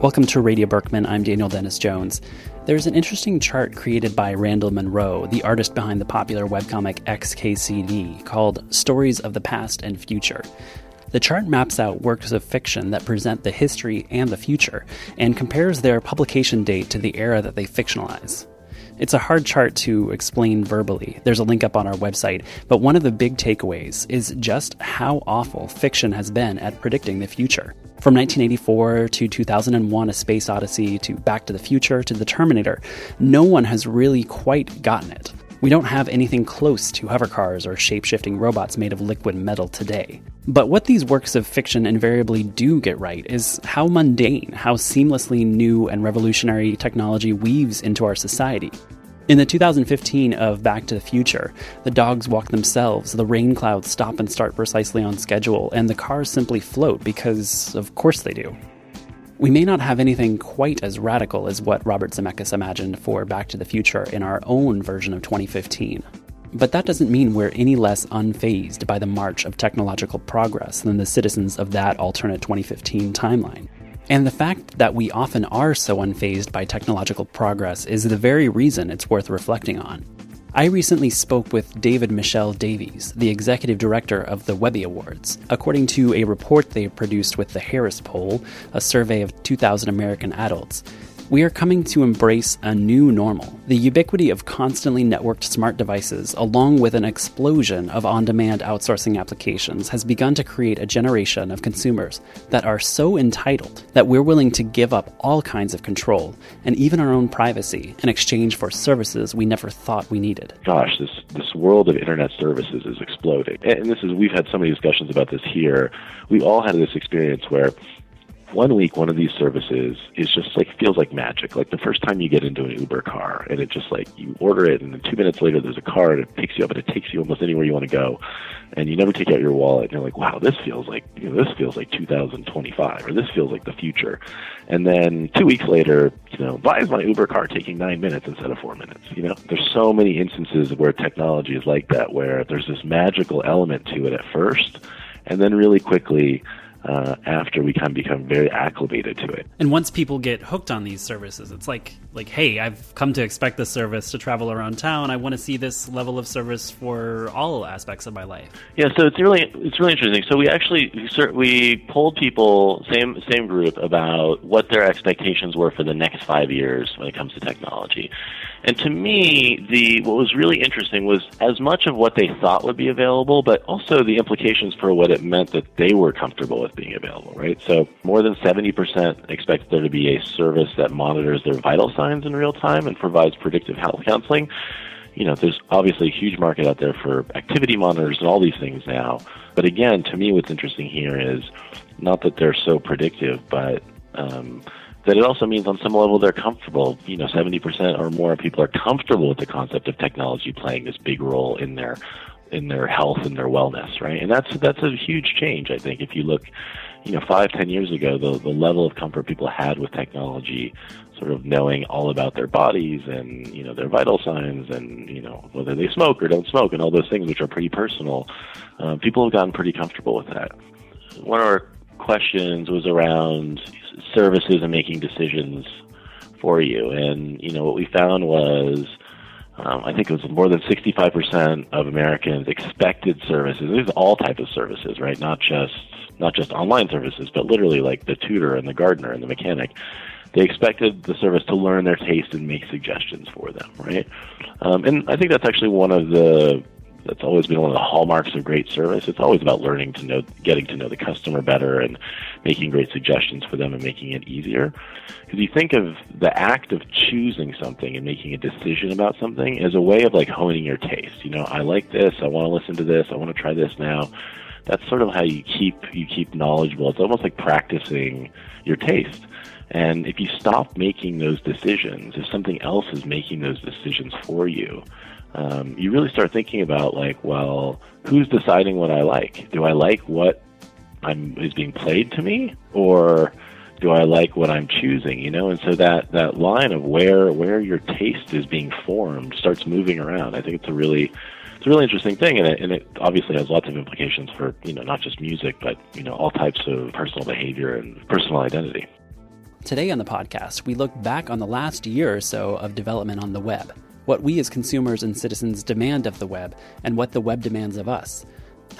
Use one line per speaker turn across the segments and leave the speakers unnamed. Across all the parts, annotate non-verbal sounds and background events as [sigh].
Welcome to Radio Berkman. I'm Daniel Dennis Jones. There's an interesting chart created by Randall Munroe, the artist behind the popular webcomic XKCD, called Stories of the Past and Future. The chart maps out works of fiction that present the history and the future, and compares their publication date to the era that they fictionalize. It's a hard chart to explain verbally. There's a link up on our website, but one of the big takeaways is just how awful fiction has been at predicting the future. From 1984 to 2001 A Space Odyssey to Back to the Future to The Terminator, no one has really quite gotten it. We don't have anything close to hover cars or shape shifting robots made of liquid metal today. But what these works of fiction invariably do get right is how mundane, how seamlessly new and revolutionary technology weaves into our society. In the 2015 of Back to the Future, the dogs walk themselves, the rain clouds stop and start precisely on schedule, and the cars simply float because, of course, they do. We may not have anything quite as radical as what Robert Zemeckis imagined for Back to the Future in our own version of 2015. But that doesn't mean we're any less unfazed by the march of technological progress than the citizens of that alternate 2015 timeline. And the fact that we often are so unfazed by technological progress is the very reason it's worth reflecting on. I recently spoke with David Michel Davies, the executive director of the Webby Awards. According to a report they produced with the Harris Poll, a survey of 2,000 American adults, we are coming to embrace a new normal. The ubiquity of constantly networked smart devices, along with an explosion of on demand outsourcing applications, has begun to create a generation of consumers that are so entitled that we're willing to give up all kinds of control and even our own privacy in exchange for services we never thought we needed.
Gosh, this, this world of internet services is exploding. And this is, we've had so many discussions about this here. We all had this experience where one week one of these services is just like feels like magic. Like the first time you get into an uber car and it just like you order it and then two minutes later there's a car and it picks you up and it takes you almost anywhere you want to go. And you never take out your wallet and you're like wow this feels like you know this feels like 2025 or this feels like the future. And then two weeks later you know why is my uber car taking nine minutes instead of four minutes? You know there's so many instances where technology is like that where there's this magical element to it at first. And then really quickly uh, after we kind of become very acclimated to it.
And once people get hooked on these services, it's like like, hey, I've come to expect this service to travel around town. I want to see this level of service for all aspects of my life.
Yeah, so it's really it's really interesting. So we actually we polled people, same same group, about what their expectations were for the next five years when it comes to technology. And to me, the what was really interesting was as much of what they thought would be available, but also the implications for what it meant that they were comfortable with being available. Right. So more than seventy percent expect there to be a service that monitors their vital signs in real time and provides predictive health counseling. You know, there's obviously a huge market out there for activity monitors and all these things now. But again, to me, what's interesting here is not that they're so predictive, but um, that it also means on some level they're comfortable. You know, 70% or more people are comfortable with the concept of technology playing this big role in their in their health and their wellness, right? And that's that's a huge change, I think. If you look, you know, five, ten years ago, the the level of comfort people had with technology, sort of knowing all about their bodies and you know their vital signs and you know whether they smoke or don't smoke and all those things which are pretty personal, uh, people have gotten pretty comfortable with that. One of our questions was around services and making decisions for you, and you know what we found was um, I think it was more than 65% of Americans expected services. These are all types of services, right? Not just not just online services, but literally like the tutor and the gardener and the mechanic. They expected the service to learn their taste and make suggestions for them, right? Um, and I think that's actually one of the that's always been one of the hallmarks of great service. It's always about learning to know, getting to know the customer better, and making great suggestions for them and making it easier. Because you think of the act of choosing something and making a decision about something as a way of like honing your taste. You know, I like this. I want to listen to this. I want to try this now. That's sort of how you keep you keep knowledgeable. It's almost like practicing your taste. And if you stop making those decisions, if something else is making those decisions for you, um, you really start thinking about like, well, who's deciding what I like? Do I like what I'm is being played to me, or do I like what I'm choosing? You know, and so that that line of where where your taste is being formed starts moving around. I think it's a really it's a really interesting thing, and it, and it obviously has lots of implications for you know not just music, but you know all types of personal behavior and personal identity.
Today on the podcast, we look back on the last year or so of development on the web, what we as consumers and citizens demand of the web, and what the web demands of us.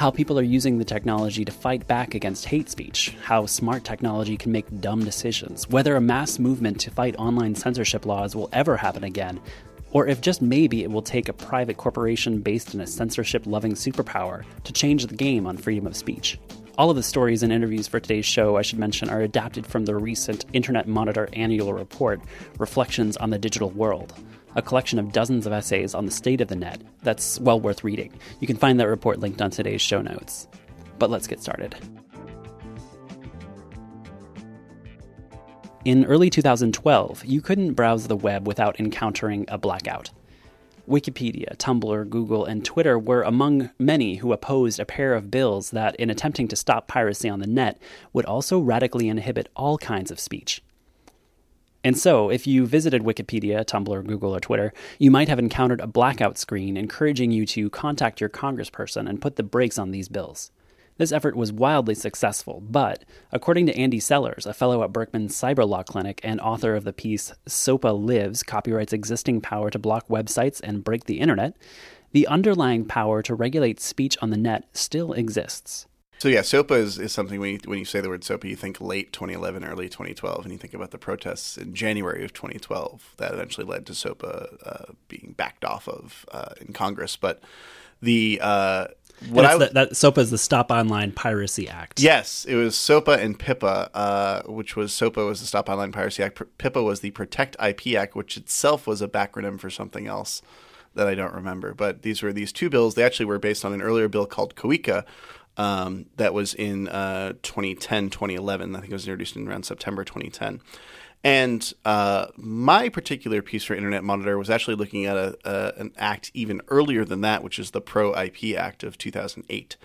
How people are using the technology to fight back against hate speech, how smart technology can make dumb decisions, whether a mass movement to fight online censorship laws will ever happen again, or if just maybe it will take a private corporation based in a censorship loving superpower to change the game on freedom of speech. All of the stories and interviews for today's show, I should mention, are adapted from the recent Internet Monitor annual report, Reflections on the Digital World, a collection of dozens of essays on the state of the net that's well worth reading. You can find that report linked on today's show notes. But let's get started. In early 2012, you couldn't browse the web without encountering a blackout. Wikipedia, Tumblr, Google, and Twitter were among many who opposed a pair of bills that, in attempting to stop piracy on the net, would also radically inhibit all kinds of speech. And so, if you visited Wikipedia, Tumblr, Google, or Twitter, you might have encountered a blackout screen encouraging you to contact your congressperson and put the brakes on these bills. This effort was wildly successful, but according to Andy Sellars, a fellow at Berkman's Cyber Law Clinic and author of the piece SOPA Lives Copyright's Existing Power to Block Websites and Break the Internet, the underlying power to regulate speech on the net still exists.
So yeah, SOPA is, is something when you, when you say the word SOPA, you think late 2011, early 2012, and you think about the protests in January of 2012 that eventually led to SOPA uh, being backed off of uh, in Congress. But the uh,
what I, the, that SOPA is the Stop Online Piracy Act.
Yes, it was SOPA and PIPA, uh, which was SOPA was the Stop Online Piracy Act. PIPA was the Protect IP Act, which itself was a backronym for something else that I don't remember. But these were these two bills. They actually were based on an earlier bill called COICA. Um, that was in uh, 2010, 2011. I think it was introduced in around September 2010. And uh, my particular piece for Internet Monitor was actually looking at a, a, an act even earlier than that, which is the Pro IP Act of 2008.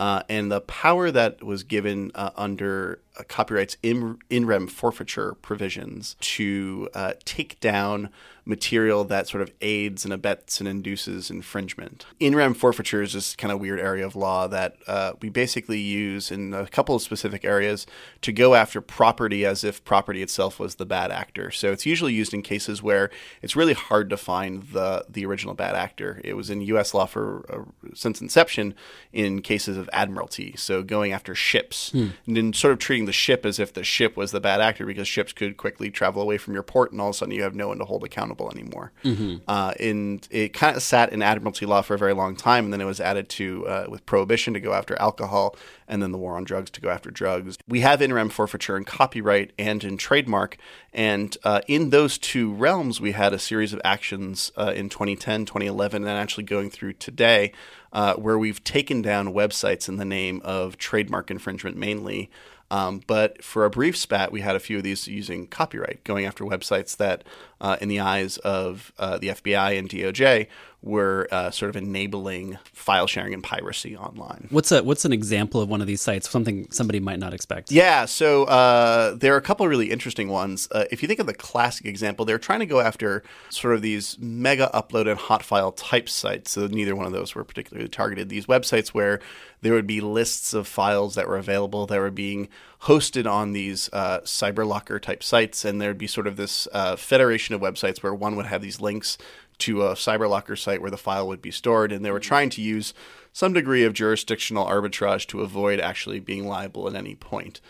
Uh, and the power that was given uh, under uh, copyright's in, in rem forfeiture provisions to uh, take down material that sort of aids and abets and induces infringement. In rem forfeiture is this kind of weird area of law that uh, we basically use in a couple of specific areas to go after property as if property itself was the bad actor. So it's usually used in cases where it's really hard to find the the original bad actor. It was in U.S. law for uh, since inception in cases of admiralty, so going after ships hmm. and then sort of treating the ship as if the ship was the bad actor because ships could quickly travel away from your port and all of a sudden you have no one to hold accountable anymore. Mm-hmm. Uh, and it kind of sat in admiralty law for a very long time, and then it was added to uh, with prohibition to go after alcohol, and then the war on drugs to go after drugs. We have in rem forfeiture in copyright and in trademark, and uh, in those two realms, we had a series of actions uh, in 2010, 2011, and actually going through today. Uh, where we've taken down websites in the name of trademark infringement mainly, um, but for a brief spat, we had a few of these using copyright, going after websites that, uh, in the eyes of uh, the FBI and DOJ, were uh, sort of enabling file sharing and piracy online.
What's a what's an example of one of these sites? Something somebody might not expect.
Yeah, so uh, there are a couple of really interesting ones. Uh, if you think of the classic example, they're trying to go after sort of these Megaupload and Hotfile type sites. So neither one of those were particularly targeted. These websites where there would be lists of files that were available that were being hosted on these uh, CyberLocker type sites, and there'd be sort of this uh, federation of websites where one would have these links to a CyberLocker site where the file would be stored, and they were trying to use some degree of jurisdictional arbitrage to avoid actually being liable at any point.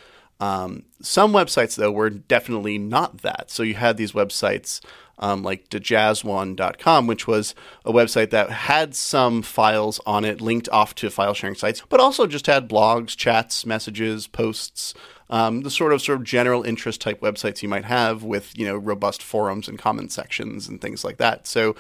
Um, some websites, though, were definitely not that. So you had these websites um, like dajaz1.com, which was a website that had some files on it linked off to file sharing sites, but also just had blogs, chats, messages, posts, um, the sort of sort of general interest type websites you might have with you know robust forums and comment sections and things like that. So.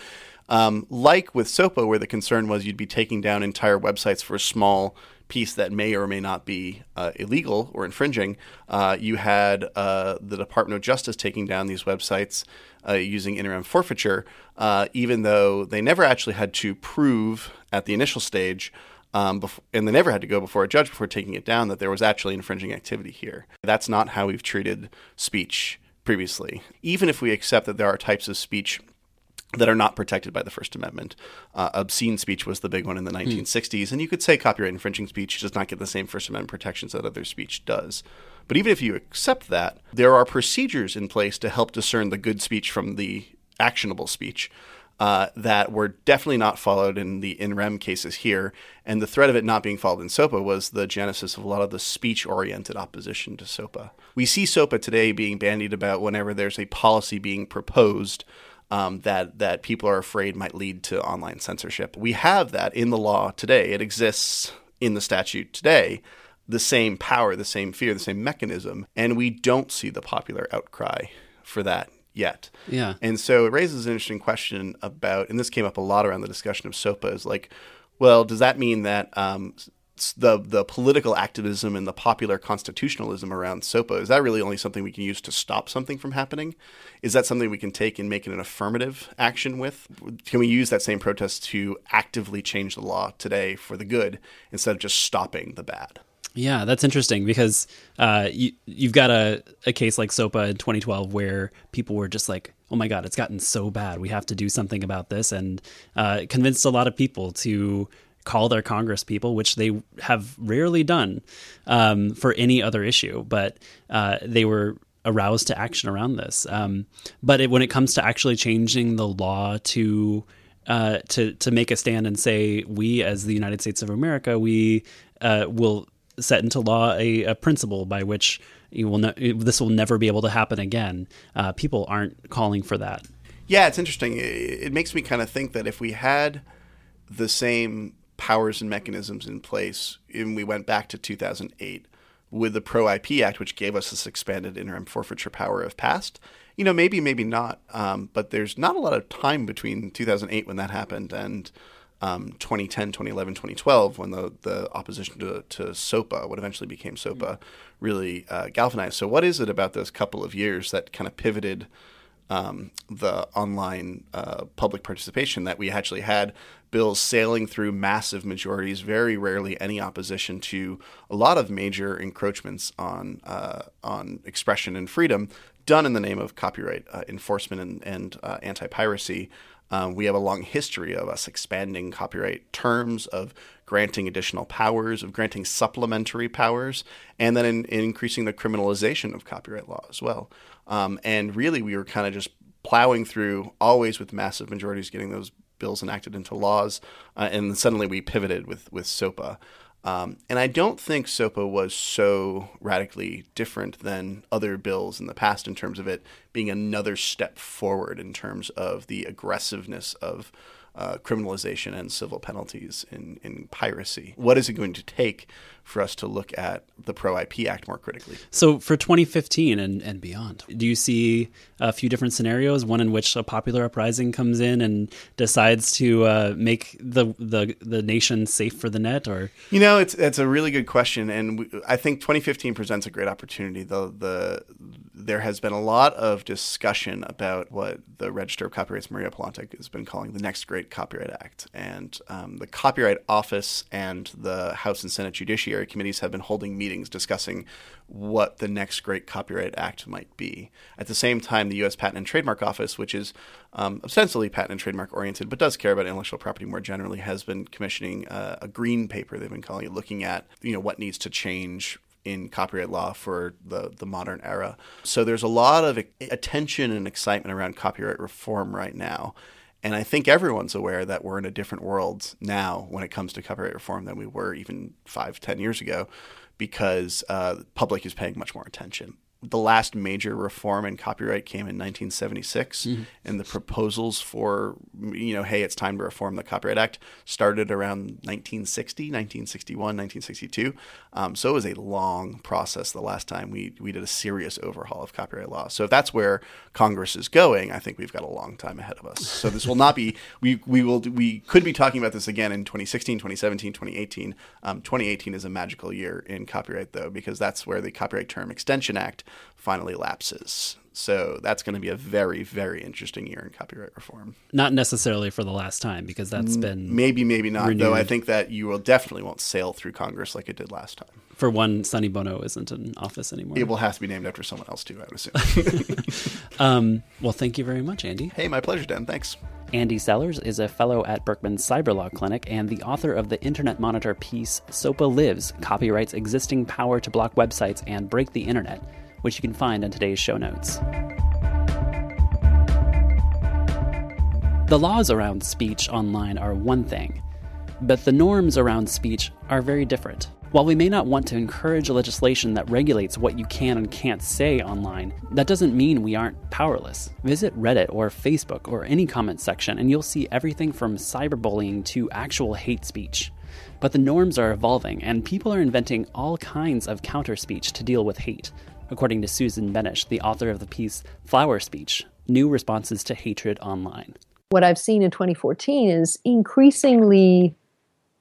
Um, like with SOPA, where the concern was you'd be taking down entire websites for a small piece that may or may not be uh, illegal or infringing, uh, you had uh, the Department of Justice taking down these websites uh, using in rem forfeiture, uh, even though they never actually had to prove at the initial stage um, before, and they never had to go before a judge before taking it down that there was actually infringing activity here. That's not how we've treated speech previously. Even if we accept that there are types of speech that are not protected by the First Amendment. Uh, obscene speech was the big one in the 1960s, and you could say copyright infringing speech does not get the same First Amendment protections that other speech does. But even if you accept that, there are procedures in place to help discern the good speech from the actionable speech. Uh, that were definitely not followed in the in rem cases here. And the threat of it not being followed in SOPA was the genesis of a lot of the speech oriented opposition to SOPA. We see SOPA today being bandied about whenever there's a policy being proposed um, that that people are afraid might lead to online censorship. We have that in the law today. It exists in the statute today. The same power, the same fear, the same mechanism, and we don't see the popular outcry for that yet.
Yeah.
And so it raises an interesting question about, and this came up a lot around the discussion of SOPA, is like, well, does that mean that um, the the political activism and the popular constitutionalism around SOPA is that really only something we can use to stop something from happening? Is that something we can take and make it an affirmative action with? Can we use that same protest to actively change the law today for the good instead of just stopping the bad?
Yeah, that's interesting because uh, you, you've got a, a case like SOPA in 2012 where people were just like, oh my God, it's gotten so bad. We have to do something about this. And uh, convinced a lot of people to call their Congress people, which they have rarely done um, for any other issue. But uh, they were aroused to action around this. Um, but it, when it comes to actually changing the law to uh, to to make a stand and say we as the United States of America we uh, will set into law a, a principle by which you will ne- this will never be able to happen again. Uh, people aren't calling for that.
Yeah, it's interesting. It, it makes me kind of think that if we had the same powers and mechanisms in place, and we went back to 2008 with the Pro IP Act, which gave us this expanded in rem forfeiture power of past. You know, maybe, maybe not. Um, but there's not a lot of time between 2008 when that happened and um, 2010, 2011, 2012, when the, the opposition to, to SOPA, what eventually became SOPA, really uh, galvanized. So, what is it about those couple of years that kind of pivoted um, the online uh, public participation that we actually had bills sailing through massive majorities, very rarely any opposition to a lot of major encroachments on uh, on expression and freedom, done in the name of copyright uh, enforcement and, and uh, anti piracy. Um, we have a long history of us expanding copyright terms, of granting additional powers, of granting supplementary powers, and then in, in increasing the criminalization of copyright law as well. Um, and really, we were kind of just plowing through, always with massive majorities, getting those bills enacted into laws, uh, and suddenly we pivoted with with SOPA. Um, and I don't think SOPA was so radically different than other bills in the past in terms of it being another step forward in terms of the aggressiveness of uh, criminalization and civil penalties in, in piracy. What is it going to take for us to look at the Pro IP Act more critically?
So, for 2015 and, and beyond, do you see a few different scenarios? One in which a popular uprising comes in and decides to uh, make the, the the nation safe for the net, or
you know, it's it's a really good question, and we, I think 2015 presents a great opportunity. The the there has been a lot of discussion about what the Register of Copyrights Maria Pallante has been calling the next great Copyright Act. And um, the Copyright Office and the House and Senate Judiciary Committees have been holding meetings discussing what the next great Copyright Act might be. At the same time, the U.S. Patent and Trademark Office, which is um, ostensibly patent and trademark oriented, but does care about intellectual property more generally, has been commissioning uh, a green paper. They've been calling it, looking at you know what needs to change in copyright law for the, the modern era. So there's a lot of attention and excitement around copyright reform right now. And I think everyone's aware that we're in a different world now when it comes to copyright reform than we were even five, ten years ago, because uh, the public is paying much more attention the last major reform in copyright came in 1976 mm-hmm. and the proposals for you know hey it's time to reform the copyright act started around 1960 1961 1962 um, so it was a long process the last time we, we did a serious overhaul of copyright law. So if that's where congress is going i think we've got a long time ahead of us. So this will not be [laughs] we, we will we could be talking about this again in 2016 2017 2018 um, 2018 is a magical year in copyright though because that's where the copyright term extension act finally lapses. So that's going to be a very, very interesting year in copyright reform.
Not necessarily for the last time, because that's been
maybe, maybe not. Renewed. Though I think that you will definitely won't sail through Congress like it did last time.
For one, Sonny Bono isn't in office anymore.
It will have to be named after someone else too. I would assume. [laughs]
um, well, thank you very much, Andy.
Hey, my pleasure, Dan. Thanks.
Andy Sellars is a fellow at Berkman's Cyber Law Clinic and the author of the Internet Monitor piece SOPA Lives Copyright's Existing Power to Block Websites and Break the Internet, which you can find in today's show notes. The laws around speech online are one thing, but the norms around speech are very different. While we may not want to encourage legislation that regulates what you can and can't say online, that doesn't mean we aren't powerless. Visit Reddit or Facebook or any comment section and you'll see everything from cyberbullying to actual hate speech. But the norms are evolving and people are inventing all kinds of counter speech to deal with hate, according to Susan Benesch, the author of the piece Flower Speech New Responses to Hatred Online.
What I've seen in 2014 is increasingly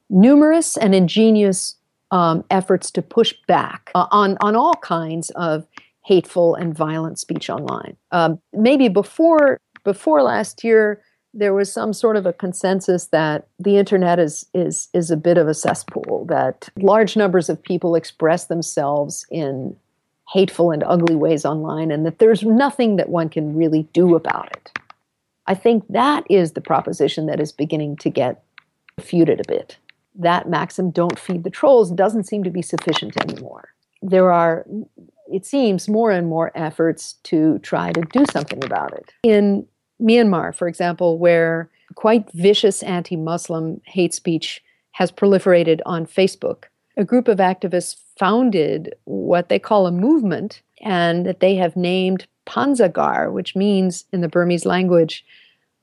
numerous and ingenious um, efforts to push back uh, on, on all kinds of hateful and violent speech online. Um, maybe before before last year, there was some sort of a consensus that the internet is is is a bit of a cesspool. That large numbers of people express themselves in hateful and ugly ways online, and that there's nothing that one can really do about it. I think that is the proposition that is beginning to get refuted a bit that maxim, don't feed the trolls, doesn't seem to be sufficient anymore. There are, it seems, more and more efforts to try to do something about it. In Myanmar, for example, where quite vicious anti Muslim hate speech has proliferated on Facebook, a group of activists founded what they call a movement and that they have named Panzagar, which means in the Burmese language,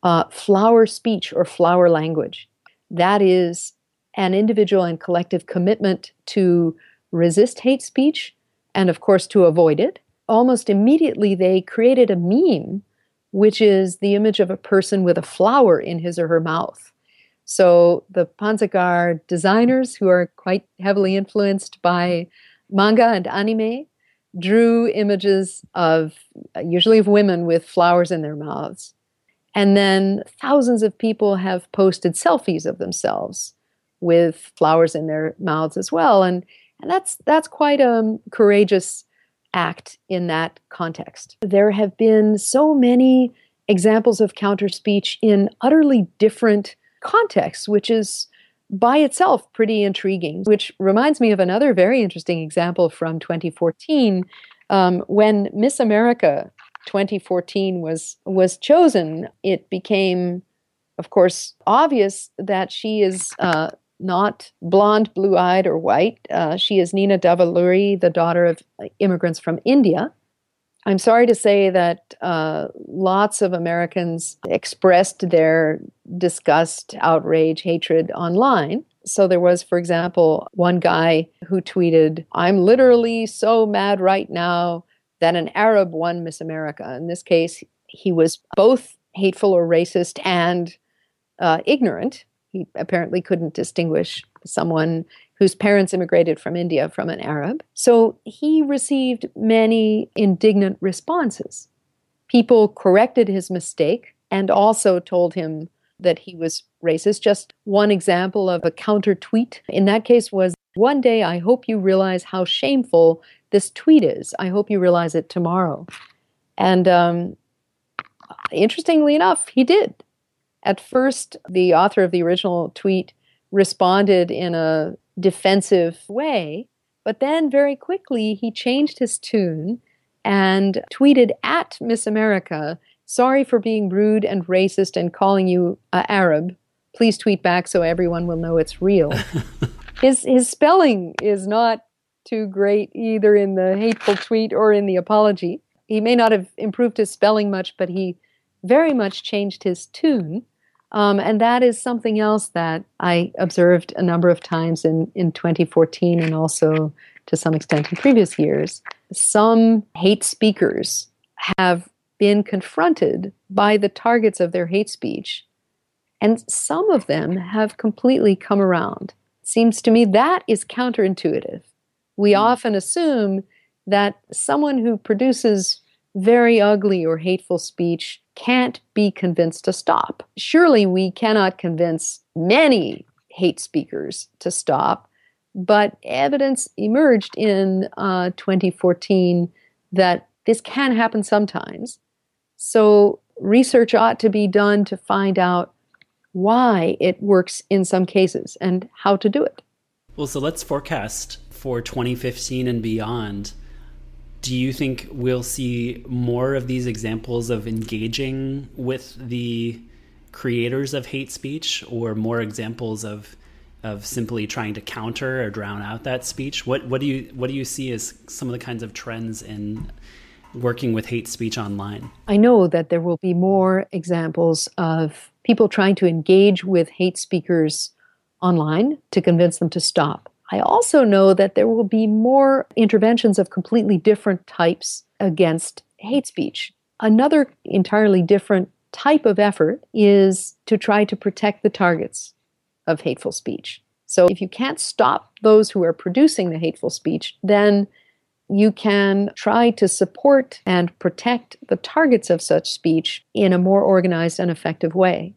uh, flower speech or flower language. That is an individual and collective commitment to resist hate speech and, of course, to avoid it. Almost immediately, they created a meme, which is the image of a person with a flower in his or her mouth. So the Panzagar designers, who are quite heavily influenced by manga and anime, drew images of uh, usually of women with flowers in their mouths. And then thousands of people have posted selfies of themselves with flowers in their mouths as well. And, and that's, that's quite a courageous act in that context. There have been so many examples of counter speech in utterly different contexts, which is by itself pretty intriguing, which reminds me of another very interesting example from 2014 um, when Miss America 2014 was was chosen. It became, of course, obvious that she is uh, not blonde, blue eyed, or white. Uh, she is Nina Davuluri, the daughter of immigrants from India. I'm sorry to say that uh, lots of Americans expressed their disgust, outrage, hatred online. So there was, for example, one guy who tweeted, I'm literally so mad right now that an Arab won Miss America. In this case, he was both hateful or racist and uh, ignorant he apparently couldn't distinguish someone whose parents immigrated from India from an Arab. So he received many indignant responses. People corrected his mistake and also told him that he was racist. Just one example of a counter tweet in that case was One day I hope you realize how shameful this tweet is. I hope you realize it tomorrow. And um, interestingly enough, he did. At first, the author of the original tweet responded in a defensive way, but then very quickly he changed his tune and tweeted at Miss America, Sorry for being rude and racist and calling you uh, Arab. Please tweet back so everyone will know it's real. [laughs] his, his spelling is not too great either in the hateful tweet or in the apology. He may not have improved his spelling much, but he very much changed his tune. Um, and that is something else that I observed a number of times in, in 2014 and also to some extent in previous years. Some hate speakers have been confronted by the targets of their hate speech, and some of them have completely come around. Seems to me that is counterintuitive. We mm. often assume that someone who produces very ugly or hateful speech can't be convinced to stop. Surely we cannot convince many hate speakers to stop, but evidence emerged in uh, 2014 that this can happen sometimes. So research ought to be done to find out why it works in some cases and how to do it.
Well, so let's forecast for 2015 and beyond. Do you think we'll see more of these examples of engaging with the creators of hate speech or more examples of of simply trying to counter or drown out that speech? What what do you what do you see as some of the kinds of trends in working with hate speech online?
I know that there will be more examples of people trying to engage with hate speakers online to convince them to stop. I also know that there will be more interventions of completely different types against hate speech. Another entirely different type of effort is to try to protect the targets of hateful speech. So if you can't stop those who are producing the hateful speech, then you can try to support and protect the targets of such speech in a more organized and effective way.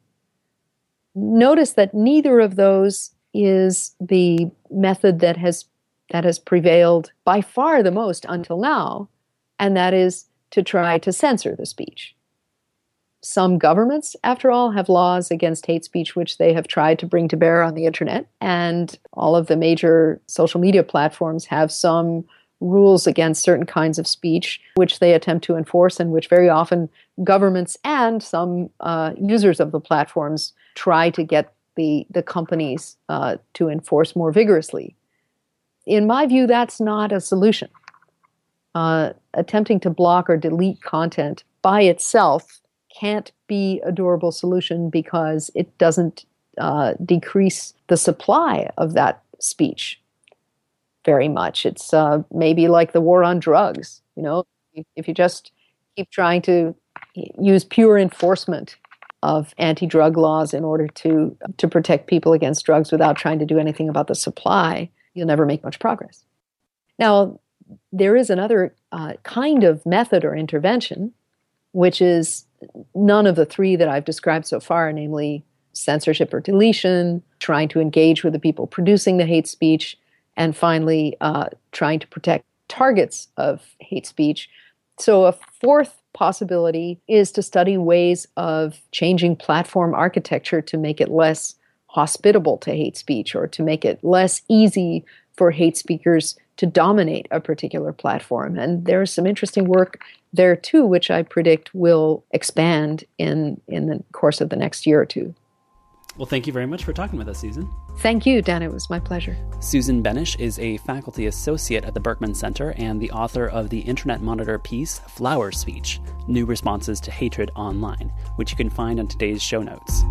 Notice that neither of those is the method that has that has prevailed by far the most until now, and that is to try to censor the speech. Some governments, after all, have laws against hate speech, which they have tried to bring to bear on the internet. And all of the major social media platforms have some rules against certain kinds of speech, which they attempt to enforce, and which very often governments and some uh, users of the platforms try to get the, the companies uh, to enforce more vigorously. In my view, that's not a solution. Uh, attempting to block or delete content by itself can't be a durable solution because it doesn't uh, decrease the supply of that speech very much. It's uh, maybe like the war on drugs. You know, if you just keep trying to use pure enforcement of anti-drug laws in order to to protect people against drugs without trying to do anything about the supply, you'll never make much progress. Now, there is another uh, kind of method or intervention, which is none of the three that I've described so far, namely censorship or deletion, trying to engage with the people producing the hate speech, and finally uh, trying to protect targets of hate speech. So, a fourth possibility is to study ways of changing platform architecture to make it less hospitable to hate speech or to make it less easy for hate speakers to dominate a particular platform. And there's some interesting work there too, which I predict will expand in, in the course of the next year or two.
Well, thank you very much for talking with us, Susan.
Thank you, Dan. It was my pleasure.
Susan Benesch is a faculty associate at the Berkman Center and the author of the Internet Monitor piece Flower Speech New Responses to Hatred Online, which you can find on today's show notes.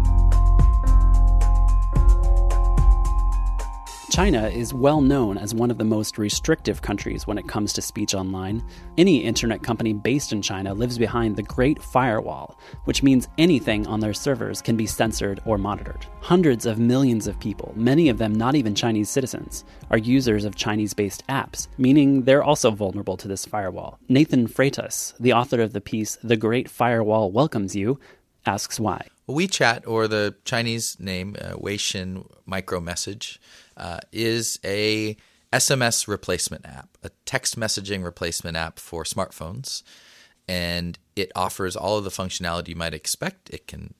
China is well known as one of the most restrictive countries when it comes to speech online. Any internet company based in China lives behind the Great Firewall, which means anything on their servers can be censored or monitored. Hundreds of millions of people, many of them not even Chinese citizens, are users of Chinese based apps, meaning they're also vulnerable to this firewall. Nathan Freitas, the author of the piece The Great Firewall Welcomes You, asks why.
WeChat, or the Chinese name uh, Weixin micro message, uh, is a SMS replacement app, a text messaging replacement app for smartphones. And it offers all of the functionality you might expect. It can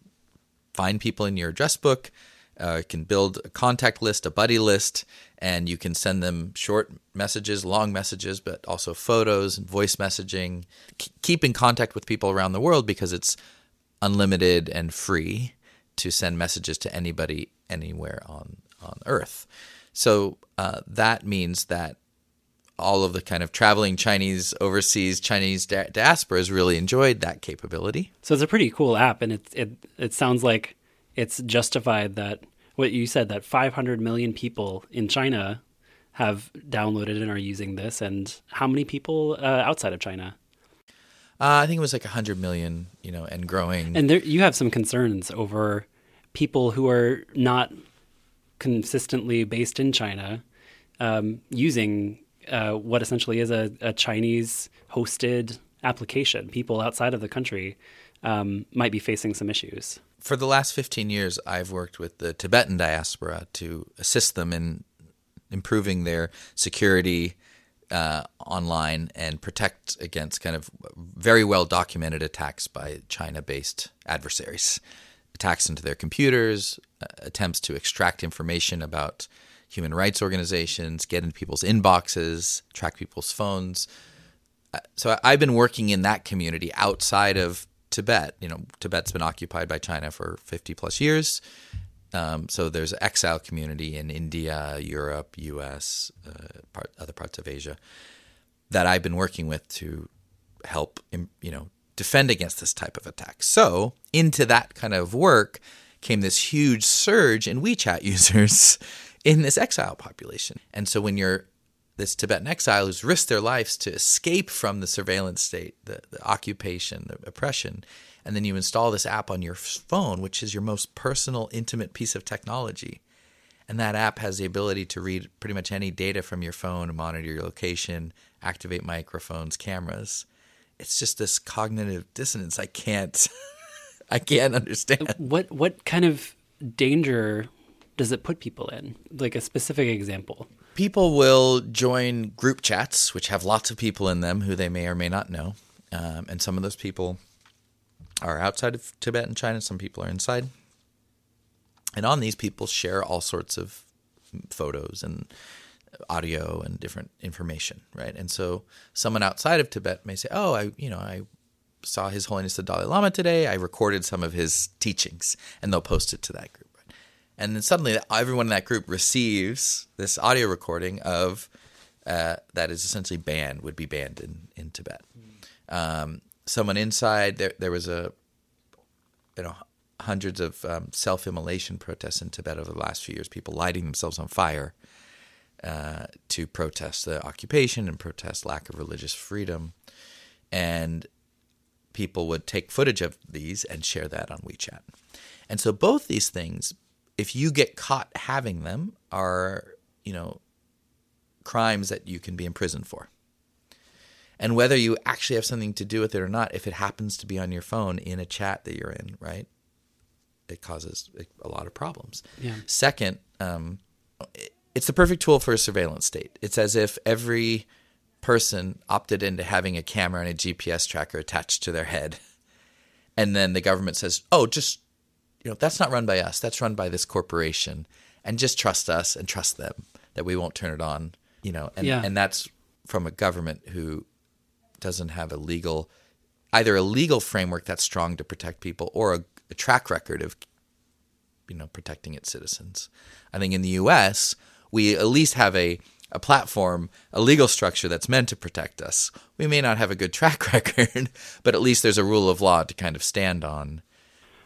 find people in your address book, uh, it can build a contact list, a buddy list, and you can send them short messages, long messages, but also photos and voice messaging. K- keep in contact with people around the world because it's unlimited and free to send messages to anybody anywhere on on Earth. So uh, that means that all of the kind of traveling Chinese overseas Chinese di- diaspora has really enjoyed that capability.
So it's a pretty cool app, and it it it sounds like it's justified that what you said that 500 million people in China have downloaded and are using this, and how many people uh, outside of China?
Uh, I think it was like 100 million, you know, and growing.
And there, you have some concerns over people who are not consistently based in China, um, using uh, what essentially is a, a, Chinese hosted application. People outside of the country um, might be facing some issues.
For the last 15 years, I've worked with the Tibetan diaspora to assist them in improving their security uh, online and protect against kind of very well documented attacks by China based adversaries. Attacks into their computers, uh, attempts to extract information about human rights organizations, get into people's inboxes, track people's phones. Uh, so I've been working in that community outside of Tibet. You know, Tibet's been occupied by China for 50 plus years. Um, so there's an exile community in India, Europe, U.S., uh, part, other parts of Asia that I've been working with to help, you know, defend against this type of attack. So into that kind of work came this huge surge in WeChat [laughs] users in this exile population. And so when you're this Tibetan exile who's risked their lives to escape from the surveillance state, the, the occupation, the oppression, and then you install this app on your phone, which is your most personal, intimate piece of technology. And that app has the ability to read pretty much any data from your phone, monitor your location, activate microphones, cameras. It's just this cognitive dissonance I can't [laughs] I can't understand.
What what kind of danger does it put people in? Like a specific example.
People will join group chats, which have lots of people in them who they may or may not know. Um, and some of those people are outside of Tibet and China, some people are inside. And on these, people share all sorts of photos and audio and different information, right? And so someone outside of Tibet may say, "Oh, I, you know, I saw His Holiness the Dalai Lama today. I recorded some of his teachings," and they'll post it to that group. And then suddenly, everyone in that group receives this audio recording of uh, that is essentially banned, would be banned in in Tibet. Um, someone inside there, there was a, you know, hundreds of um, self-immolation protests in Tibet over the last few years. People lighting themselves on fire uh, to protest the occupation and protest lack of religious freedom, and people would take footage of these and share that on WeChat. And so both these things, if you get caught having them, are you know crimes that you can be imprisoned for. And whether you actually have something to do with it or not, if it happens to be on your phone in a chat that you're in, right? it causes a lot of problems.
Yeah.
Second, um, it's the perfect tool for a surveillance state. It's as if every person opted into having a camera and a GPS tracker attached to their head, and then the government says, "Oh, just you know, that's not run by us. That's run by this corporation, and just trust us and trust them that we won't turn it on." You know, and
yeah.
and that's from a government who doesn't have a legal either a legal framework that's strong to protect people or a, a track record of you know protecting its citizens. I think in the U.S. we at least have a a platform, a legal structure that's meant to protect us. We may not have a good [laughs] track record, but at least there's a rule of law to kind of stand on.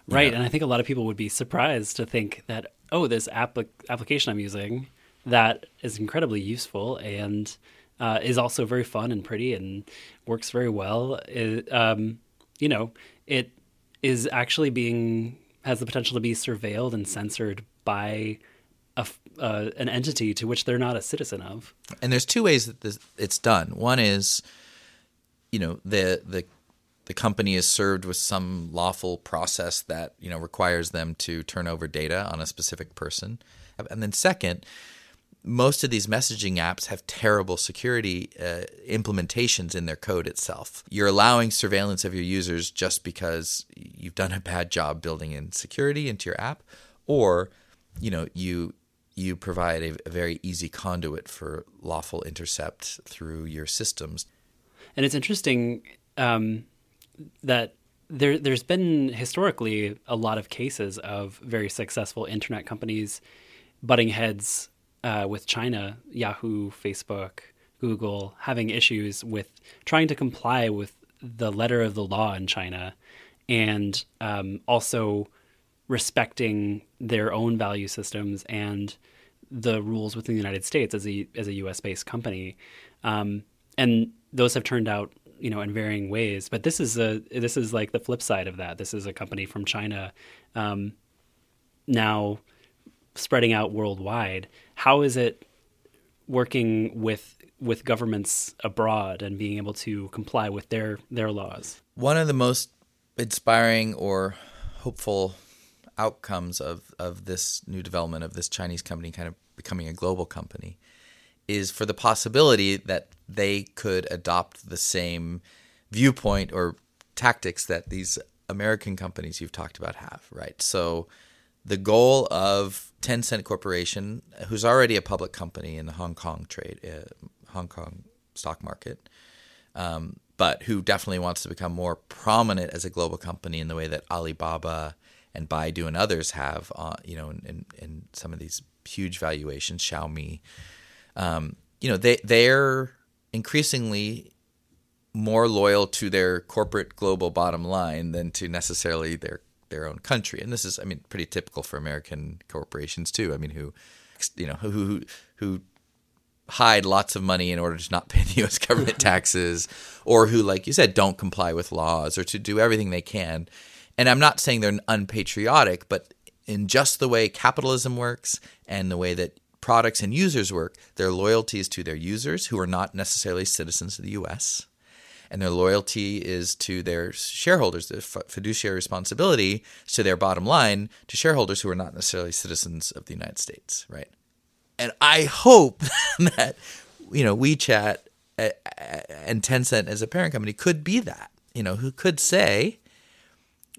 Right, know. and I think a lot of people would be surprised to think that oh, this app- application I'm using that is incredibly useful and uh, is also very fun and pretty and works very well. It, um, you know, it is actually being has the potential to be surveilled and censored by uh, an entity to which they're not a citizen of.
And there's two ways that this, it's done. One is, you know, the the the company is served with some lawful process that you know requires them to turn over data on a specific person, and then second, most of these messaging apps have terrible security uh, implementations in their code itself. You're allowing surveillance of your users just because you've done a bad job building in security into your app, or you know you you provide a, a very easy conduit for lawful intercept through your systems.
And it's interesting um, that there there's been historically a lot of cases of very successful internet companies butting heads uh, with China, Yahoo, Facebook, Google having issues with trying to comply with the letter of the law in China and um, also respecting their own value systems and the rules within the United States as a as a U.S. based company, um, and those have turned out you know in varying ways. But this is a this is like the flip side of that. This is a company from China um, now spreading out worldwide. How is it working with with governments abroad and being able to comply with their their laws?
One of the most inspiring or hopeful outcomes of, of this new development of this Chinese company kind of becoming a global company is for the possibility that they could adopt the same viewpoint or tactics that these American companies you've talked about have, right? So the goal of Tencent Corporation, who's already a public company in the Hong Kong trade, uh, Hong Kong stock market, um, but who definitely wants to become more prominent as a global company in the way that Alibaba and Baidu and others have, uh, you know, in, in, in, some of these huge valuations, Xiaomi, um, you know, they they're increasingly more loyal to their corporate global bottom line than to necessarily their their own country. And this is, I mean, pretty typical for American corporations too. I mean, who, you know, who who who hide lots of money in order to not [laughs] pay the U.S. government [laughs] taxes, or who, like you said, don't comply with laws, or to do everything they can. And I'm not saying they're unpatriotic, but in just the way capitalism works and the way that products and users work, their loyalty is to their users who are not necessarily citizens of the U.S and their loyalty is to their shareholders. The fiduciary responsibility to their bottom line to shareholders who are not necessarily citizens of the United States, right? And I hope [laughs] that you know WeChat uh, uh, and Tencent as a parent company could be that. You know, who could say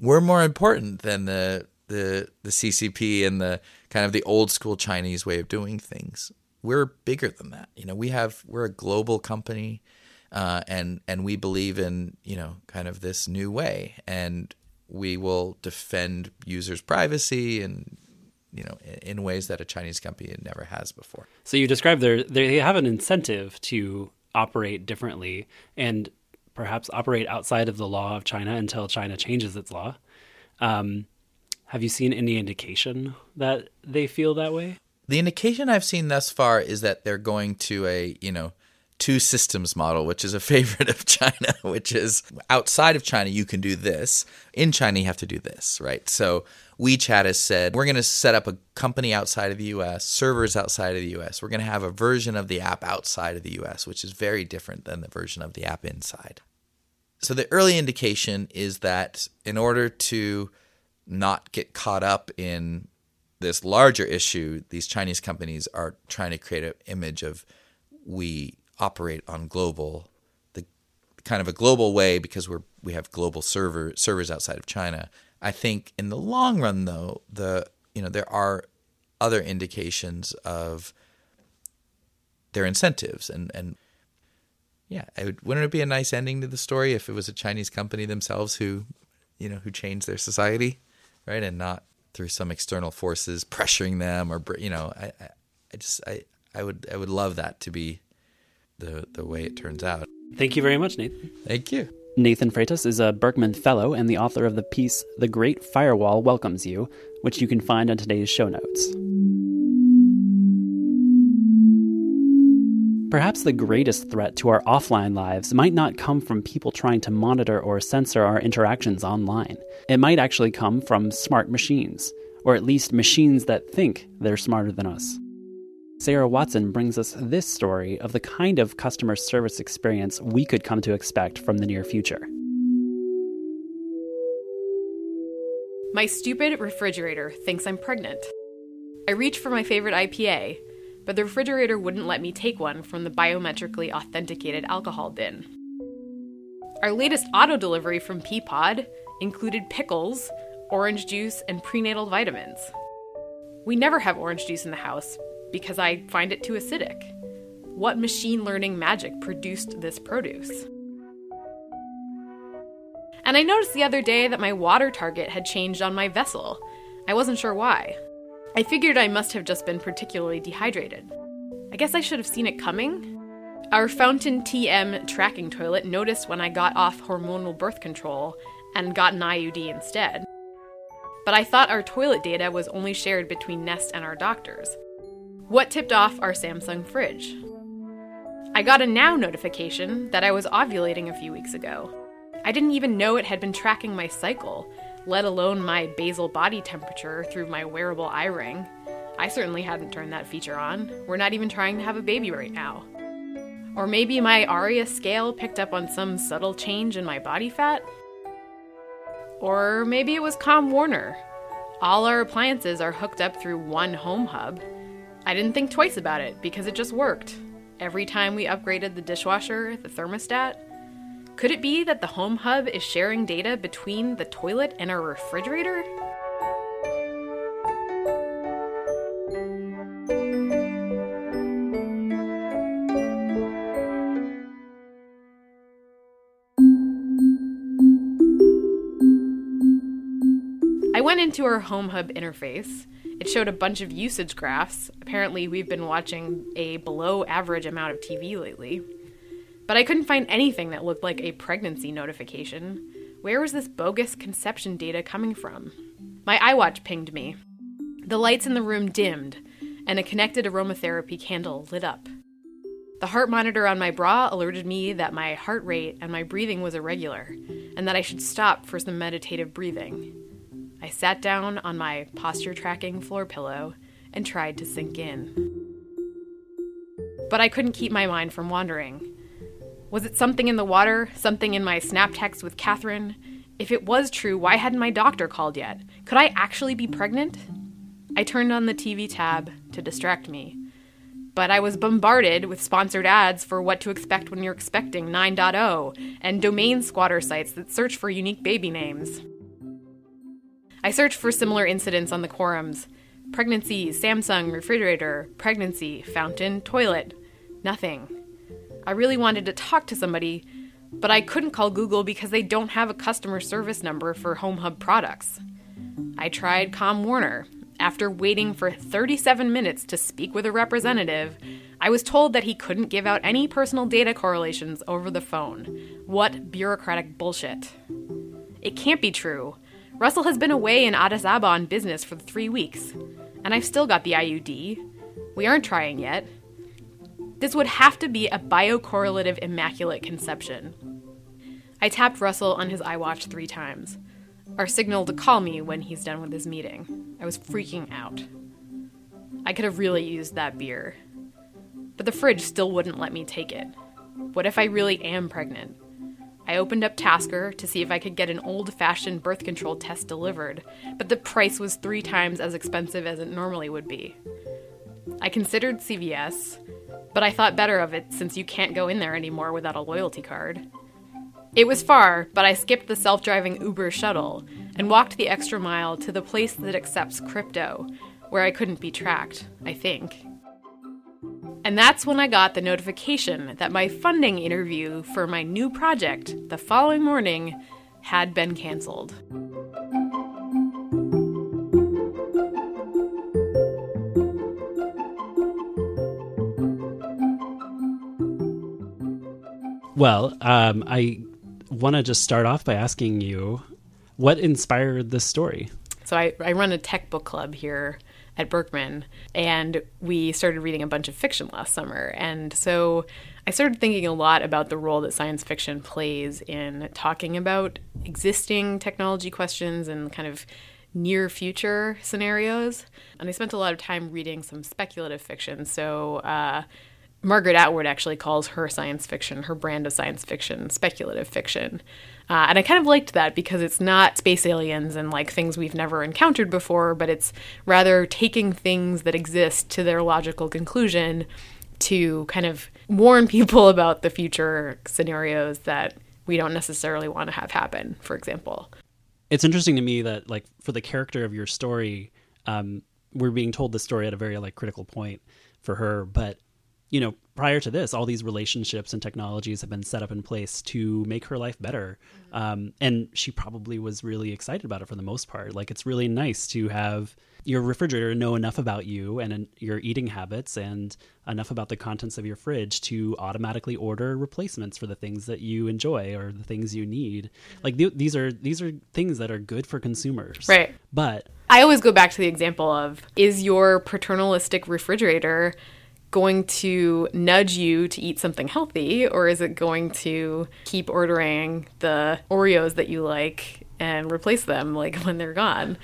we're more important than the the the CCP and the kind of the old school Chinese way of doing things. We're bigger than that. You know, we have we're a global company uh, and and we believe in you know kind of this new way, and we will defend users' privacy and you know in, ways that a Chinese company never has before.
So you described their they have an incentive to operate differently and perhaps operate outside of the law of China until China changes its law. Um, have you seen any indication that they feel that way?
The indication I've seen thus far is that they're going to a you know two systems model, which is a [laughs] favorite of China, which is outside of China, you can do this. In China, you have to do this, right? So WeChat has said, we're going to set up a company outside of the US, servers outside of the US. We're going to have a version of the app outside of the US, which is very different than the version of the app inside. So the early indication is that in order to not get caught up in this larger issue, these Chinese companies are trying to create an image of we operate on global the kind of a global way because we're we have global server servers outside of China. I think in the long run though, the you know there are other indications of their incentives and and yeah, would, wouldn't it be a nice ending to the story if it was a Chinese company themselves who you know who changed their society, right, and not through some external forces pressuring them or you know I I, I just I I would I would love that to be the, the way it turns out.
Thank you very much, Nathan.
Thank you.
Nathan Freitas is a Berkman Fellow and the author of the piece The Great Firewall Welcomes You, which you can find on today's show notes. Perhaps the greatest threat to our offline lives might not come from people trying to monitor or censor our interactions online. It might actually come from smart machines, or at least machines that think they're smarter than us. Sarah Watson brings us this story of the kind of customer service experience we could come to expect from the near future.
My stupid refrigerator thinks I'm pregnant. I reach for my favorite IPA, but the refrigerator wouldn't let me take one from the biometrically authenticated alcohol bin. Our latest auto delivery from Peapod included pickles, orange juice, and prenatal vitamins. We never have orange juice in the house, because I find it too acidic. What machine learning magic produced this produce? And I noticed the other day that my water target had changed on my vessel. I wasn't sure why. I figured I must have just been particularly dehydrated. I guess I should have seen it coming. Our Fountain TM tracking toilet noticed when I got off hormonal birth control and got an IUD instead. But I thought our toilet data was only shared between Nest and our doctors. What tipped off our Samsung fridge? I got a now notification that I was ovulating a few weeks ago. I didn't even know it had been tracking my cycle, let alone my basal body temperature through my wearable eye ring. I certainly hadn't turned that feature on. We're not even trying to have a baby right now. Or maybe my ARIA scale picked up on some subtle change in my body fat? Or maybe it was Com Warner. All our appliances are hooked up through one home hub, I didn't think twice about it because it just worked. every time we upgraded the dishwasher, the thermostat? Could it be that the Home Hub is sharing data between the toilet and our refrigerator? I went into our Home Hub interface. It showed a bunch of usage graphs. Apparently, we've been watching a below average amount of TV lately. But I couldn't find anything that looked like a pregnancy notification. Where was this bogus conception data coming from? My iWatch pinged me. The lights in the room dimmed, and a connected aromatherapy candle lit up. The heart monitor on my bra alerted me that my heart rate and my breathing was irregular, and that I should stop for some meditative breathing. I sat down on my posture tracking floor pillow and tried to sink in. But I couldn't keep my mind from wandering. Was it something in the water? Something in my snap text with Catherine? If it was true, why hadn't my doctor called yet? Could I actually be pregnant? I turned on the TV tab to distract me. But I was bombarded with sponsored ads for what to expect when you're expecting 9.0 and domain squatter sites that search for unique baby names. I searched for similar incidents on the quorums pregnancy, Samsung, refrigerator, pregnancy, fountain, toilet. Nothing. I really wanted to talk to somebody, but I couldn't call Google because they don't have a customer service number for Home Hub products. I tried Com Warner. After waiting for 37 minutes to speak with a representative, I was told that he couldn't give out any personal data correlations over the phone. What bureaucratic bullshit. It can't be true. Russell has been away in Addis Ababa on business for three weeks, and I've still got the IUD. We aren't trying yet. This would have to be a biocorrelative immaculate conception. I tapped Russell on his iWatch three times, our signal to call me when he's done with his meeting. I was freaking out. I could have really used that beer. But the fridge still wouldn't let me take it. What if I really am pregnant? I opened up Tasker to see if I could get an old fashioned birth control test delivered, but the price was three times as expensive as it normally would be. I considered CVS, but I thought better of it since you can't go in there anymore without a loyalty card. It was far, but I skipped the self driving Uber shuttle and walked the extra mile to the place that accepts crypto, where I couldn't be tracked, I think. And that's when I got the notification that my funding interview for my new project the following morning had been canceled.
Well, um, I want to just start off by asking you what inspired this story?
So I, I run a tech book club here at Berkman, and we started reading a bunch of fiction last summer. And so I started thinking a lot about the role that science fiction plays in talking about existing technology questions and kind of near future scenarios. And I spent a lot of time reading some speculative fiction. So, uh, Margaret Atwood actually calls her science fiction, her brand of science fiction, speculative fiction. Uh, and I kind of liked that because it's not space aliens and like things we've never encountered before, but it's rather taking things that exist to their logical conclusion to kind of warn [laughs] people about the future scenarios that we don't necessarily want to have happen, for example.
It's interesting to me that, like, for the character of your story, um, we're being told the story at a very like critical point for her, but you know, prior to this, all these relationships and technologies have been set up in place to make her life better. Um, and she probably was really excited about it for the most part. Like, it's really nice to have your refrigerator know enough about you and your eating habits and enough about the contents of your fridge to automatically order replacements for the things that you enjoy or the things you need. Like th- these are these are things that are good for consumers.
Right.
But
I always go back to the example of is your paternalistic refrigerator going to nudge you to eat something healthy or is it going to keep ordering the Oreos that you like and replace them like [laughs] when they're gone?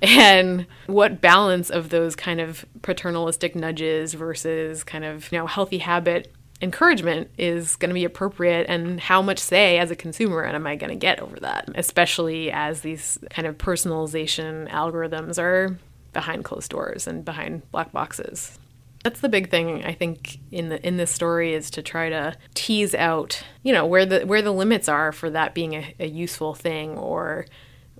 And what balance of those kind of paternalistic nudges versus kind of, you know, healthy habit encouragement is going to be appropriate and how much say as a consumer am I going to get over that, especially as these kind of personalization algorithms are behind closed doors and behind black boxes. That's the big thing I think in the in this story is to try to tease out, you know, where the where the limits are for that being a, a useful thing or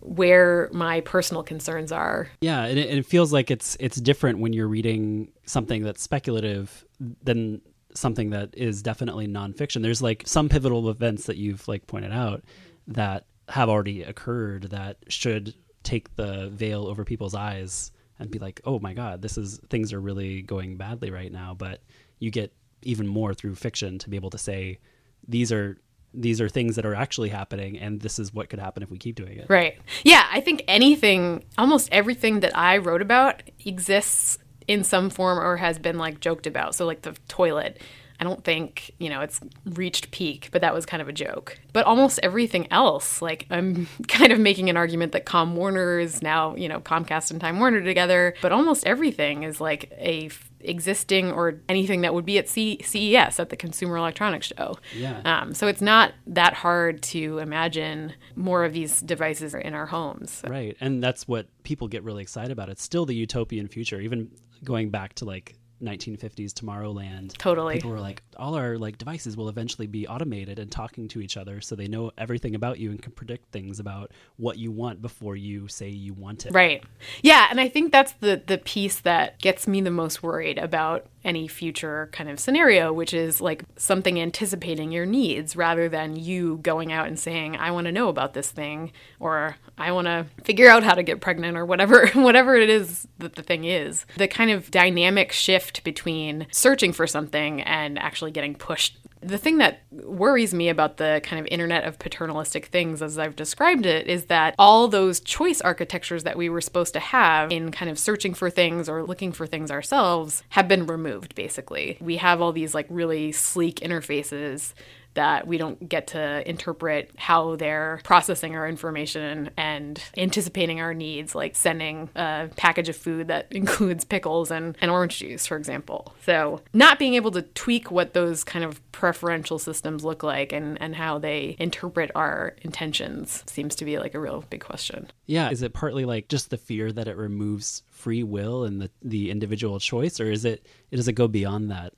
where my personal concerns are.
Yeah, and it, and it feels like it's it's different when you're reading something that's speculative than something that is definitely nonfiction. There's like some pivotal events that you've like pointed out that have already occurred that should take the veil over people's eyes and be like, oh my god, this is things are really going badly right now. But you get even more through fiction to be able to say these are these are things that are actually happening and this is what could happen if we keep doing it.
Right. Yeah, I think anything, almost everything that I wrote about exists in some form or has been like joked about. So like the toilet. I don't think, you know, it's reached peak, but that was kind of a joke. But almost everything else, like I'm [laughs] kind of making an argument that Com Warner is now, you know, Comcast and Time Warner together, but almost everything is like a existing or anything that would be at C- CES at the Consumer Electronics Show.
Yeah.
Um, so it's not that hard to imagine more of these devices in our homes.
Right. And that's what people get really excited about. It's still the utopian future, even going back to like 1950s Tomorrowland.
Totally.
People were like, all our like devices will eventually be automated and talking to each other, so they know everything about you and can predict things about what you want before you say you want it.
Right. Yeah, and I think that's the the piece that gets me the most worried about any future kind of scenario, which is like something anticipating your needs rather than you going out and saying, I want to know about this thing or I want to figure out how to get pregnant or whatever [laughs] whatever it is that the thing is. The kind of dynamic shift between searching for something and actually getting pushed the thing that worries me about the kind of internet of paternalistic things as I've described it is that all those choice architectures that we were supposed to have in kind of searching for things or looking for things ourselves have been removed basically. We have all these like really sleek interfaces that we don't get to interpret how they're processing our information and anticipating our needs, like sending a package of food that [laughs] includes pickles and, and orange juice, for example. So, not being able to tweak what those kind of preferential systems look like and, and how they interpret our intentions seems to be like a real big question.
Yeah. Is it partly like just the fear that it removes free will and the, the individual choice, or is it does it go beyond that?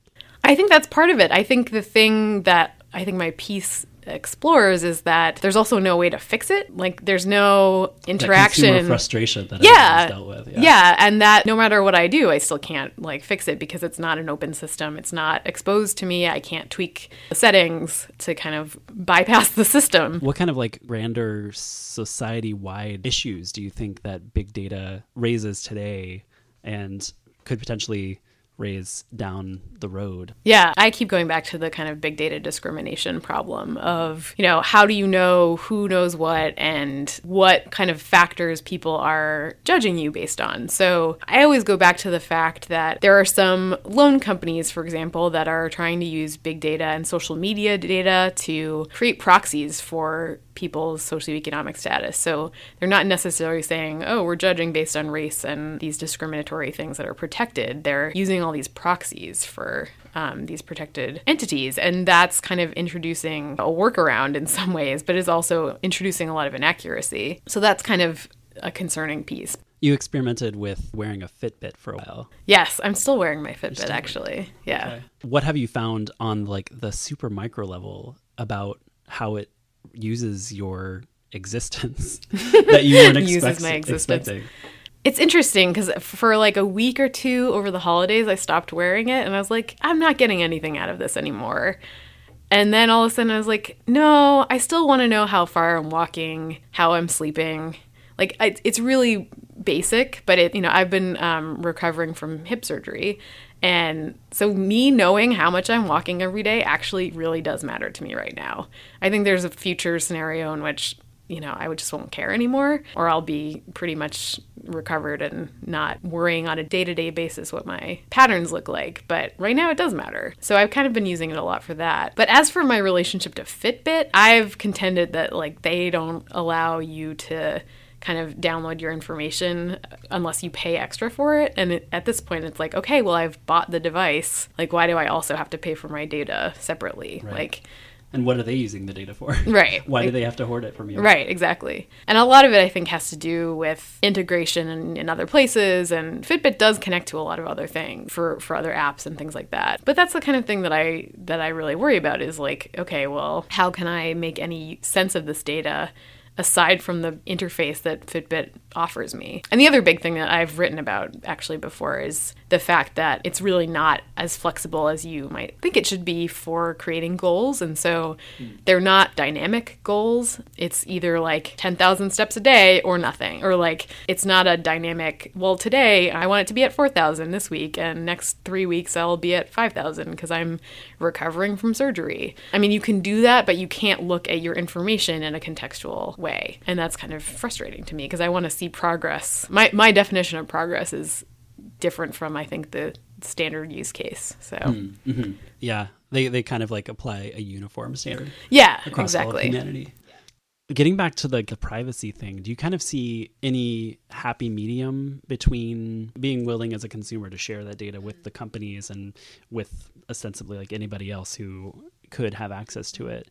I think that's part of it. I think the thing that I think my piece explores is that there's also no way to fix it. Like there's no interaction.
That frustration that
yeah,
dealt with.
Yeah. yeah, and that no matter what I do, I still can't like fix it because it's not an open system. It's not exposed to me. I can't tweak the settings to kind of bypass the system.
What kind of like grander society-wide issues do you think that big data raises today and could potentially raise down the road.
Yeah, I keep going back to the kind of big data discrimination problem of, you know, how do you know who knows what and what kind of factors people are judging you based on? So I always go back to the fact that there are some loan companies, for example, that are trying to use big data and social media data to create proxies for people's socioeconomic status. So they're not necessarily saying, oh, we're judging based on race and these discriminatory things that are protected. They're using all these proxies for um, these protected entities. And that's kind of introducing a workaround in some ways, but is also introducing a lot of inaccuracy. So that's kind of a concerning piece.
You experimented with wearing a Fitbit for a while.
Yes, I'm still wearing my Fitbit actually. Yeah. Okay.
What have you found on like the super micro level about how it uses your existence [laughs] that you weren't [laughs] expect- uses my existence. expecting?
It's interesting because for like a week or two over the holidays, I stopped wearing it and I was like, I'm not getting anything out of this anymore. And then all of a sudden, I was like, no, I still want to know how far I'm walking, how I'm sleeping. Like, I, it's really basic, but it, you know, I've been um, recovering from hip surgery. And so, me knowing how much I'm walking every day actually really does matter to me right now. I think there's a future scenario in which, you know, I would just won't care anymore, or I'll be pretty much recovered and not worrying on a day to day basis what my patterns look like. But right now, it does matter. So, I've kind of been using it a lot for that. But as for my relationship to Fitbit, I've contended that, like, they don't allow you to kind of download your information unless you pay extra for it. And it, at this point, it's like, okay, well, I've bought the device. Like, why do I also have to pay for my data separately? Right. Like,
And what are they using the data for? [laughs]
Right.
Why do they have to hoard it from you?
Right, exactly. And a lot of it, I think, has to do with integration in, in, other places. And Fitbit does connect to a lot of other things for, for other apps and things like that. But that's the kind of thing that I that I really worry about is like, okay, well, how can I make any sense of this data aside from the interface that Fitbit offers me. And the other big thing that I've written about actually before is the fact that it's really not as flexible as you might think it should be for creating goals. And so they're not dynamic goals. It's either like 10,000 steps a day or nothing, or like it's not a dynamic, well, today I want it to be at 4,000 this week, and next three weeks I'll be at 5,000 because I'm recovering from surgery. I mean, you can do that, but you can't look at your information in a contextual way. And that's kind of frustrating to me because I want to see see progress. My my definition of progress is different from I think the standard use case. So
mm-hmm. yeah, they they kind of like apply a uniform standard.
Yeah, exactly.
humanity. Getting back to the, the privacy thing, do you kind of see any happy medium between being willing as a consumer to share that data with the companies and with ostensibly like anybody else who could have access to it?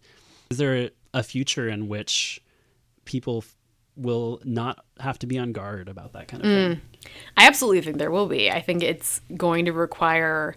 Is there a future in which people will not have to be on guard about that kind of mm. thing.
I absolutely think there will be. I think it's going to require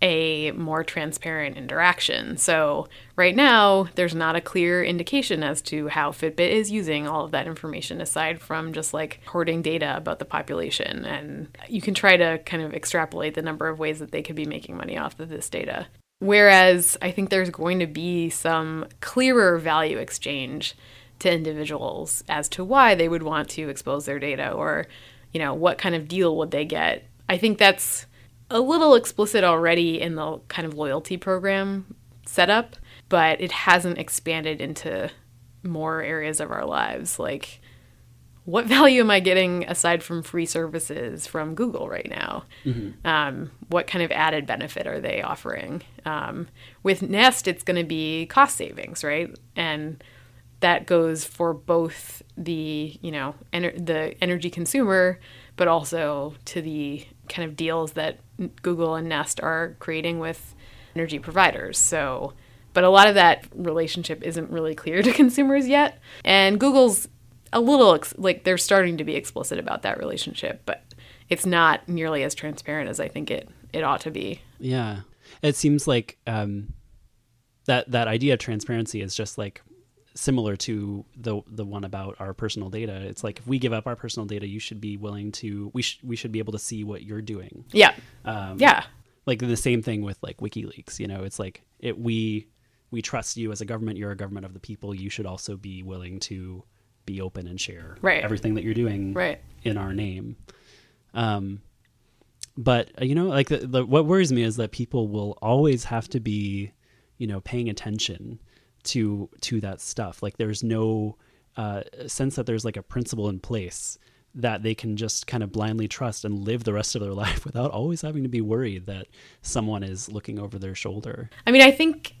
a more transparent interaction. So, right now, there's not a clear indication as to how Fitbit is using all of that information aside from just like hoarding data about the population. And you can try to kind of extrapolate the number of ways that they could be making money off of this data. Whereas I think there's going to be some clearer value exchange to individuals as to why they would want to expose their data or you know what kind of deal would they get. I think that's a little explicit already in the kind of loyalty program setup but it hasn't expanded into more areas of our lives. Like what [laughs] value am i getting aside from free services from google right now? Mm-hmm. um, what kind of added benefit are they offering? Um, with nest it's going to be cost savings right? And that goes for both the you know ener- the energy consumer but also to the kind of deals that Google and Nest are creating with energy providers. So, but a lot of that relationship isn't really clear [laughs] to consumers yet. And Google's a little ex- like they're starting to be explicit about that relationship, but it's not nearly as transparent as I think it it ought to be.
Yeah. It seems like um, that that idea of transparency is just like similar to the the one about our personal data. It's like if we give up our personal data, you should be willing to. We should we should be able to see what you're doing.
Yeah. Um, yeah.
Like the same thing with like WikiLeaks. You know, it's like it we we trust you as a government. You're a government of the people. You should also be willing to be open and share
right.
everything that you're doing
right.
in our name. Um, but uh, you know, like the, the, what worries me is that people will always have to be, you know, paying attention to to that stuff. Like there's no uh, sense that there's like a principle in place that they can just kind of blindly trust and live the rest of their [laughs] life without always having to be worried that someone is looking over their shoulder.
I mean, I think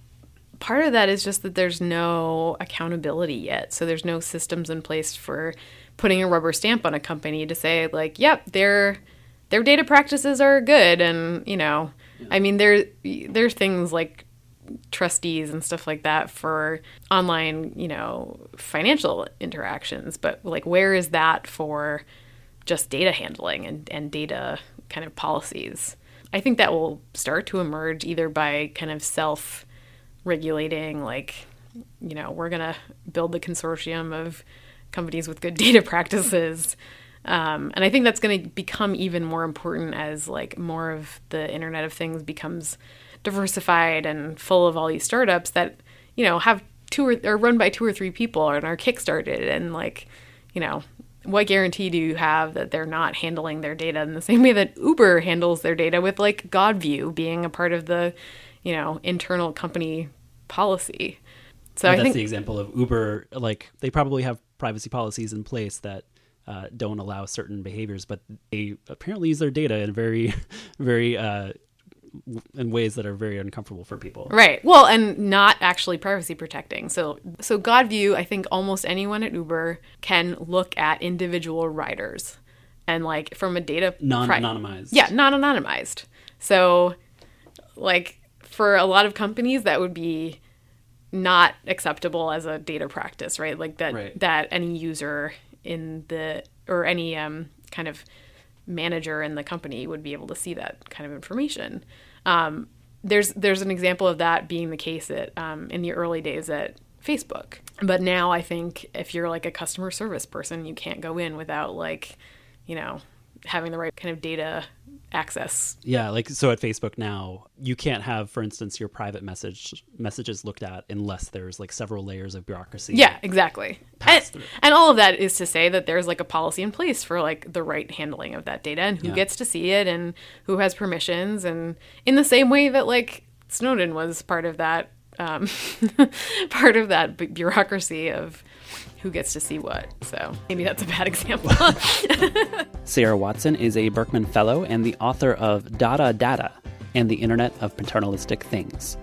part of that is just that there's no accountability yet. So there's no systems in place for putting a rubber stamp on a company to say like, yep, their their data practices are good and, you know, yeah. I mean there there's things like trustees and stuff like that for online, you know, financial interactions. But like, where is that for just data handling and, and data kind of policies? I think that will start to emerge either by kind of self regulating, like, you know, we're going to build the consortium of companies with good [laughs] data practices. Um, and I think that's going to become even more important as like more of the Internet of Things becomes diversified and full of all these startups that you know have two or, or run by two or three people and are kickstarted and like you know what guarantee do you have that they're not handling their data in the same way that Uber handles their data with like Godview being a part of the, you know, internal company policy.
So I that's think the example of Uber. Like they probably have privacy policies in place that uh, don't allow certain behaviors, but they apparently use their data in very, [laughs] very uh, in ways that are very uncomfortable for people.
Right. Well, and not actually privacy protecting. So so Godview, I think almost anyone at Uber can look at individual riders and like from a data
non-anonymized.
Pri- yeah, non-anonymized. So like for a lot of companies that would be not acceptable as a data practice, right? Like that
Right.
that any user in the or any um, kind of manager in the company would be able to see that kind of information. Um, there's there's an example of that being the case at um, in the early days at Facebook, but now I think if you're like a customer service person, you can't go in without like, you know, having the right kind of data access.
Yeah, like so at Facebook now, you can't have, for instance, your private message messages looked at unless there's like several layers of bureaucracy.
Yeah, exactly. And, and all of that is to say that there's like a policy in place for like the right handling of that data and who
Yeah.
gets to see it and who has permissions and in the same way that like Snowden was part of that um, [laughs] part of that bu- bureaucracy of who gets to see what. So maybe that's a bad example. [laughs]
Sarah Watson is a Berkman Fellow and the author of Dada Data and the Internet of Paternalistic Things.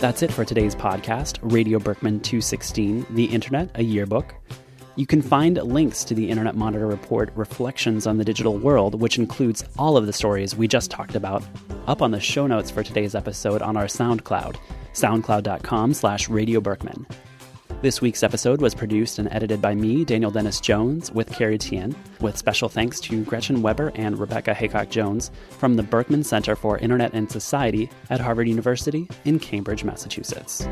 That's it for today's podcast, Radio Berkman 216, The Internet, a Yearbook. You can find links to the Internet Monitor Report Reflections on the Digital World, which includes all of the stories we just talked about, up on the show notes for today's episode on our SoundCloud, soundcloud.com slash Radio Berkman. This week's episode was produced and edited by me, Daniel Dennis Jones, with Carrie Tien, with special thanks to Gretchen Weber and Rebecca Haycock Jones from the Berkman Center for Internet and Society at Harvard University in Cambridge, Massachusetts.